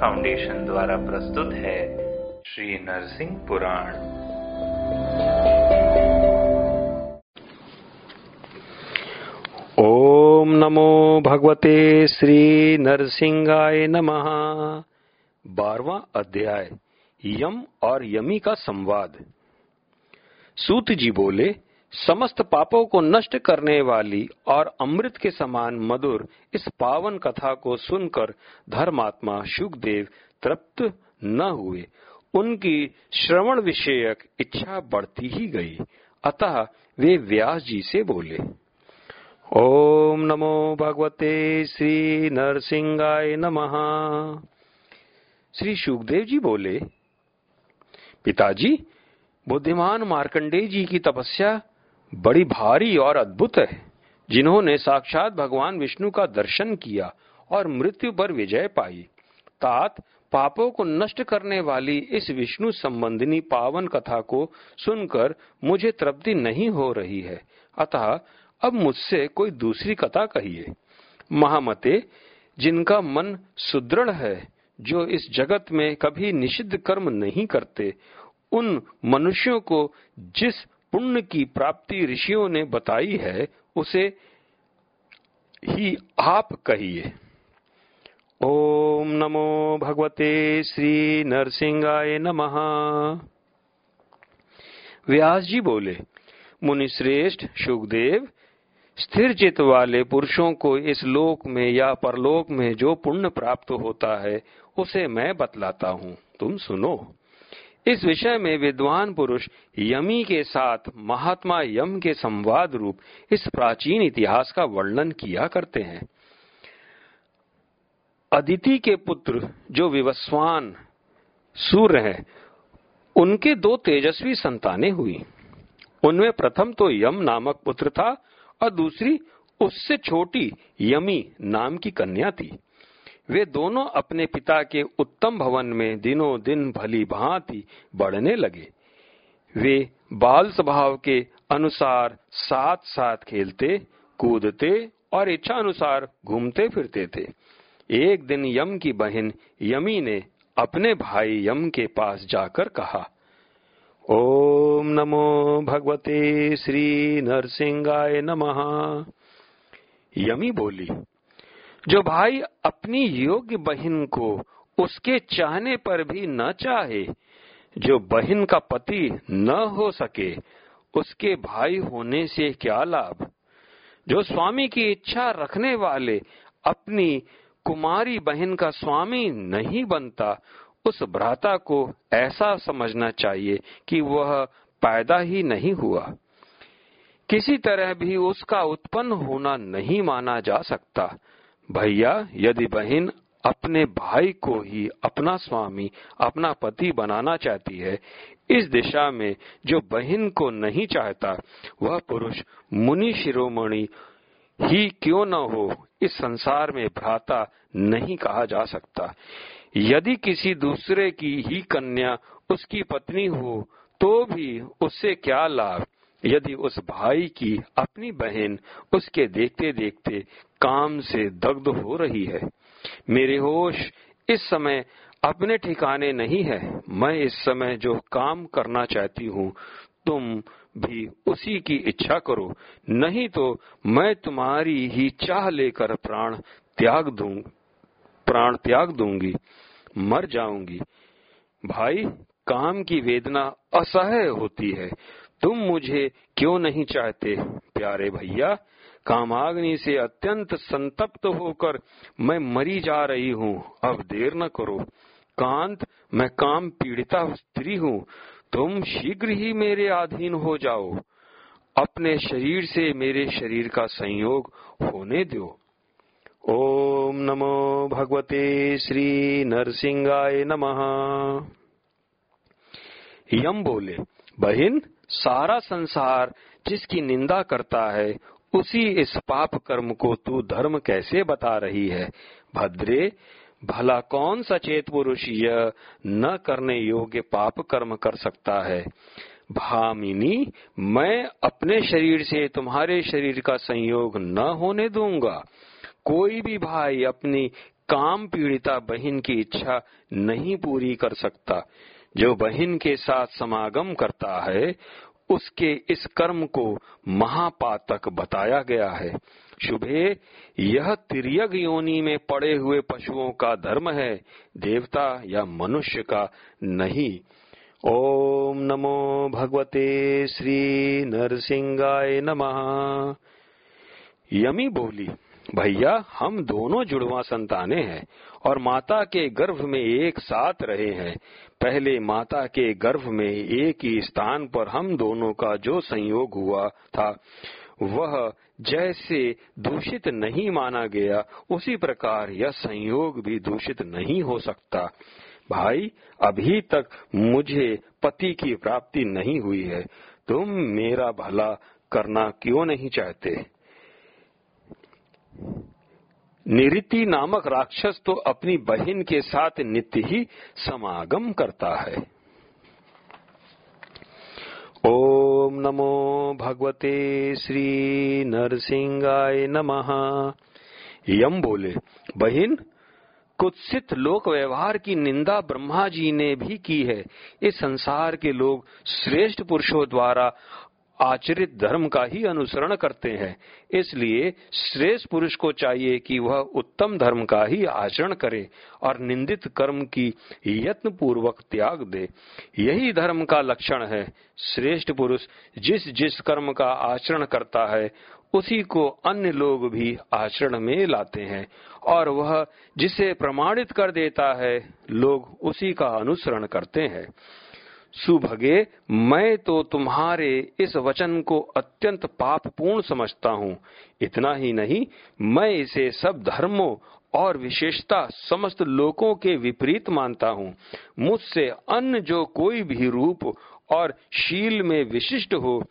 Foundation द्वारा प्रस्तुत है श्री नरसिंह पुराण। ओम नमो भगवते श्री नरसिंहाय नमः। बारवा अध्याय, यम और यमी का संवाद। सूत जी बोले समस्त पापों को नष्ट करने वाली और अमृत के समान मधुर इस पावन कथा को सुनकर धर्मात्मा सुखदेव तृप्त न हुए। उनकी श्रवण विषयक इच्छा बढ़ती ही गई। अतः वे व्यास जी से बोले, ओम नमो भगवते श्री नरसिंहाय नमः। श्री सुखदेव जी बोले, पिताजी, बुद्धिमान मार्कंडेय जी की तपस्या बड़ी भारी और अद्भुत है, जिन्होंने साक्षात भगवान विष्णु का दर्शन किया और मृत्यु पर विजय पाई। तात, पापों को नष्ट करने वाली इस विष्णु संबंधिनी पावन कथा को सुनकर मुझे तृप्ति नहीं हो रही है। अतः अब मुझसे कोई दूसरी कथा कहिए। महामते, जिनका मन सुदृढ़ है, जो इस जगत में कभी निषिद्ध कर्म नहीं करते, उन मनुष्यों को जिस पुण्य की प्राप्ति ऋषियों ने बताई है, उसे ही आप कहिए। ओम नमो भगवते श्री नरसिंहाय नमः। व्यास जी बोले मुनि श्रेष्ठ सुखदेव, स्थिर चित वाले पुरुषों को इस लोक में या परलोक में जो पुण्य प्राप्त होता है, उसे मैं बतलाता हूँ। तुम सुनो। इस विषय में विद्वान पुरुष यमी के साथ महात्मा यम के संवाद रूप इस प्राचीन इतिहास का वर्णन किया करते हैं। अदिति के पुत्र जो विवस्वान सूर्य हैं, उनके दो तेजस्वी संतानें हुई। उनमें प्रथम तो यम नामक पुत्र था और दूसरी उससे छोटी यमी नाम की कन्या थी। वे दोनों अपने पिता के उत्तम भवन में दिनों दिन भली भांति बढ़ने लगे। वे बाल स्वभाव के अनुसार साथ साथ खेलते, कूदते और इच्छा अनुसार घूमते फिरते थे। एक दिन यम की बहन यमी ने अपने भाई यम के पास जाकर कहा, ओम नमो भगवते श्री नरसिंहाय नमः। यमी बोली जो भाई अपनी योग्य बहन को उसके चाहने पर भी न चाहे, जो बहन का पति न हो सके, उसके भाई होने से क्या लाभ? जो स्वामी की इच्छा रखने वाले अपनी कुमारी बहन का स्वामी नहीं बनता, उस भ्राता को ऐसा समझना चाहिए कि वह पैदा ही नहीं हुआ। किसी तरह भी उसका उत्पन्न होना नहीं माना जा सकता। भैया, यदि बहन अपने भाई को ही अपना स्वामी, अपना पति बनाना चाहती है, इस दिशा में जो बहन को नहीं चाहता, वह पुरुष मुनि शिरोमणि ही क्यों न हो, इस संसार में भ्राता नहीं कहा जा सकता। यदि किसी दूसरे की ही कन्या उसकी पत्नी हो तो भी उससे क्या लाभ? यदि उस भाई की अपनी बहन उसके देखते देखते काम से दग्ध हो रही है। मेरे होश इस समय अपने ठिकाने नहीं है। मैं इस समय जो काम करना चाहती हूँ, तुम भी उसी की इच्छा करो। नहीं तो मैं तुम्हारी ही चाह लेकर प्राण त्याग दूँ प्राण त्याग दूँगी, मर जाऊँगी। भाई, काम की वेदना असह्य होती है। तुम मुझे क्यों नहीं चाहते, प्यारे भैया? कामाग्नि से अत्यंत संतप्त होकर मैं मरी जा रही हूँ। अब देर न करो। कांत, मैं काम पीड़िता स्त्री हूँ। तुम शीघ्र ही मेरे अधीन हो जाओ। अपने शरीर से मेरे शरीर का संयोग होने दो। ओम नमो भगवते श्री नरसिंहाय नमः। यम बोले, बहन, सारा संसार जिसकी निंदा करता है उसी इस पाप कर्म को तू धर्म कैसे बता रही है? भद्रे, भला कौन सचेत पुरुष यह न करने योग्य पाप कर्म कर सकता है? भामिनी, मैं अपने शरीर से तुम्हारे शरीर का संयोग न होने दूँगा। कोई भी भाई अपनी काम पीड़िता बहन की इच्छा नहीं पूरी कर सकता। जो बहन के साथ समागम करता है उसके इस कर्म को महापातक बताया गया है। शुभे, यह तिरयग योनि में पड़े हुए पशुओं का धर्म है, देवता या मनुष्य का नहीं। ओम नमो भगवते श्री नरसिंहाय नमः। यमी बोली, भैया, हम दोनों जुड़वा संताने हैं और माता के गर्भ में एक साथ रहे हैं। पहले माता के गर्भ में एक ही स्थान पर हम दोनों का जो संयोग हुआ था, वह जैसे दूषित नहीं माना गया, उसी प्रकार यह संयोग भी दूषित नहीं हो सकता। भाई, अभी तक मुझे पति की प्राप्ति नहीं हुई है। तुम मेरा भला करना क्यों नहीं चाहते? निरिति नामक राक्षस तो अपनी बहन के साथ नित्य ही समागम करता है। ओम नमो भगवते श्री नरसिंहाय नमः। यम बोले, बहन, कुत्सित लोक व्यवहार की निंदा ब्रह्मा जी ने भी की है। इस संसार के लोग श्रेष्ठ पुरुषों द्वारा आचरित धर्म का ही अनुसरण करते हैं। इसलिए श्रेष्ठ पुरुष को चाहिए कि वह उत्तम धर्म का ही आचरण करे और निंदित कर्म की यत्न पूर्वक त्याग दे। यही धर्म का लक्षण है। श्रेष्ठ पुरुष जिस जिस कर्म का आचरण करता है, उसी को अन्य लोग भी आचरण में लाते हैं और वह जिसे प्रमाणित कर देता है, लोग उसी का अनुसरण करते हैं। सुभगे, मैं तो तुम्हारे इस वचन को अत्यंत पापपूर्ण समझता हूँ। इतना ही नहीं, मैं इसे सब धर्मों और विशेषता समस्त लोगों के विपरीत मानता हूँ। मुझसे अन्य जो कोई भी रूप और शील में विशिष्ट हो,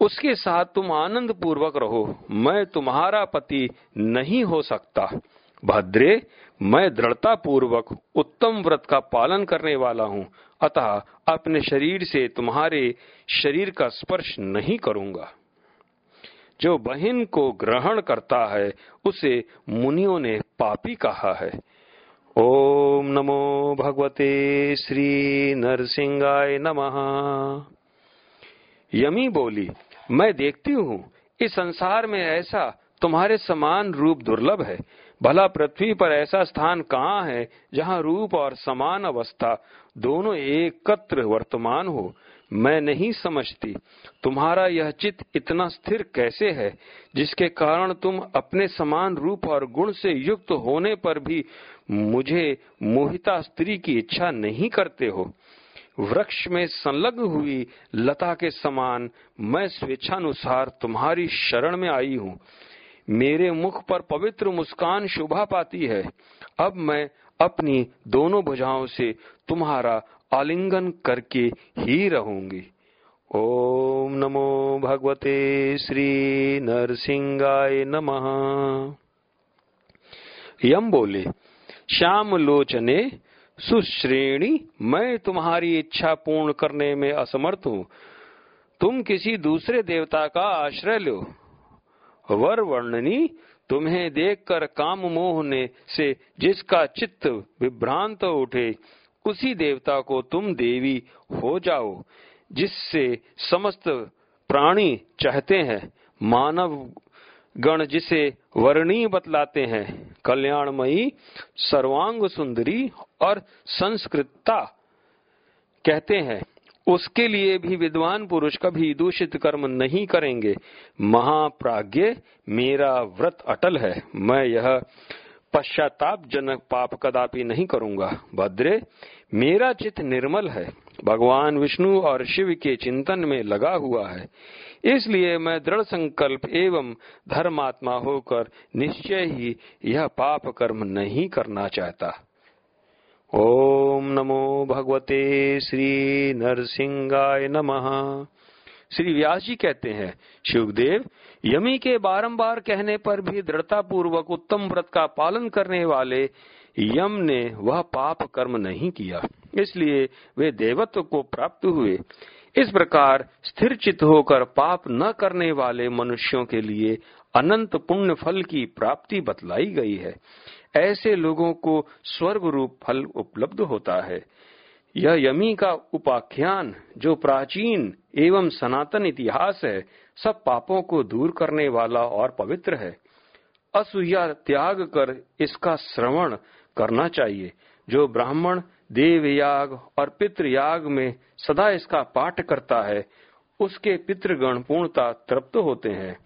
उसके साथ तुम आनंद पूर्वक रहो। मैं तुम्हारा पति नहीं हो सकता। भद्रे, मैं दृढ़ता पूर्वक उत्तम व्रत का पालन करने वाला हूँ। अतः अपने शरीर से तुम्हारे शरीर का स्पर्श नहीं करूँगा। जो बहन को ग्रहण करता है, उसे मुनियों ने पापी कहा है। ओम नमो भगवते श्री नरसिंहाय नमः। यमी बोली, मैं देखती हूँ, इस संसार में ऐसा तुम्हारे समान रूप दुर्लभ है। भला पृथ्वी पर ऐसा स्थान कहाँ है जहाँ रूप और समान अवस्था दोनों एकत्र वर्तमान हो? मैं नहीं समझती। तुम्हारा यह चित्त इतना स्थिर कैसे है जिसके कारण तुम अपने समान रूप और गुण से युक्त होने पर भी मुझे मोहिता स्त्री की इच्छा नहीं करते हो? वृक्ष में संलग्न हुई लता के समान मैं स्वेच्छानुसार तुम्हारी शरण में आई हूँ। मेरे मुख पर पवित्र मुस्कान शोभा पाती है। अब मैं अपनी दोनों भुजाओं से तुम्हारा आलिंगन करके ही रहूँगी। ओम नमो भगवते श्री नरसिंहाय नमः। यम बोले, श्याम लोचने, सुश्रेणी, मैं तुम्हारी इच्छा पूर्ण करने में असमर्थ हूँ। तुम किसी दूसरे देवता का आश्रय लो। वर वर्णनी, तुम्हें देखकर काम मोह ने से जिसका चित्त विभ्रांत उठे, उसी देवता को तुम देवी हो जाओ, जिससे समस्त प्राणी चाहते हैं, मानव गण जिसे वर्णी बतलाते हैं, कल्याणमयी, सर्वांग सुंदरी और संस्कृतता कहते हैं। उसके लिए भी विद्वान पुरुष कभी दूषित कर्म नहीं करेंगे। महाप्राज्ञ, मेरा व्रत अटल है। मैं यह पश्चाताप जनक पाप कदापि नहीं करूँगा। भद्रे, मेरा चित निर्मल है। भगवान विष्णु और शिव के चिंतन में लगा हुआ है। इसलिए मैं दृढ़ संकल्प एवं धर्मात्मा होकर निश्चय ही यह पाप कर्म नहीं करना चाहता। ओम नमो भगवते श्री नरसिंहाय नमः। श्री व्यास जी कहते हैं, शिवदेव, यमी के बारंबार कहने पर भी दृढ़ता पूर्वक उत्तम व्रत का पालन करने वाले यम ने वह पाप कर्म नहीं किया। इसलिए वे देवत्व को प्राप्त हुए। इस प्रकार स्थिर चित होकर पाप न करने वाले मनुष्यों के लिए अनंत पुण्य फल की प्राप्ति बतलाई गई है। ऐसे लोगों को स्वर्ग रूप फल उपलब्ध होता है। यह यमी का उपाख्यान, जो प्राचीन एवं सनातन इतिहास है, सब पापों को दूर करने वाला और पवित्र है। असूया त्याग कर इसका श्रवण करना चाहिए। जो ब्राह्मण देवयाग और पितृयाग में सदा इसका पाठ करता है, उसके पितृगण पूर्णता तृप्त होते हैं।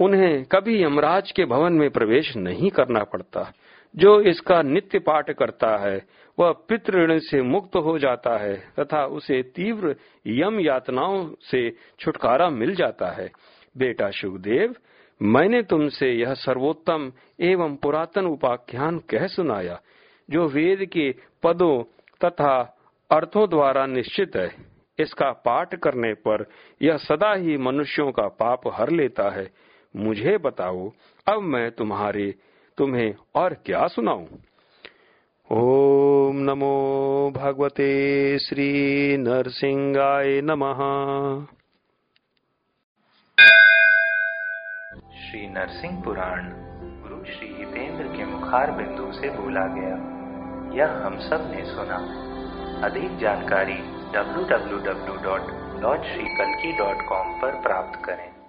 उन्हें कभी यमराज के भवन में प्रवेश नहीं करना पड़ता। जो इसका नित्य पाठ करता है, वह पितृण से मुक्त हो जाता है तथा उसे तीव्र यम यातनाओं से छुटकारा मिल जाता है। बेटा शुभदेव मैंने तुमसे यह सर्वोत्तम एवं पुरातन उपाख्यान कह सुनाया, जो वेद के पदों तथा अर्थों द्वारा निश्चित है। इसका पाठ करने पर यह सदा ही मनुष्यों का पाप हर लेता है। मुझे बताओ, अब मैं तुम्हारे, तुम्हें और क्या सुनाऊं? ओम नमो भगवते श्री नरसिंहाय नमः। श्री नरसिंह पुराण, गुरु श्री हितेंद्र के मुखार बिंदु से बोला गया। यह हम सबने सुना। अधिक जानकारी www.lordshrikalki.com पर प्राप्त करें।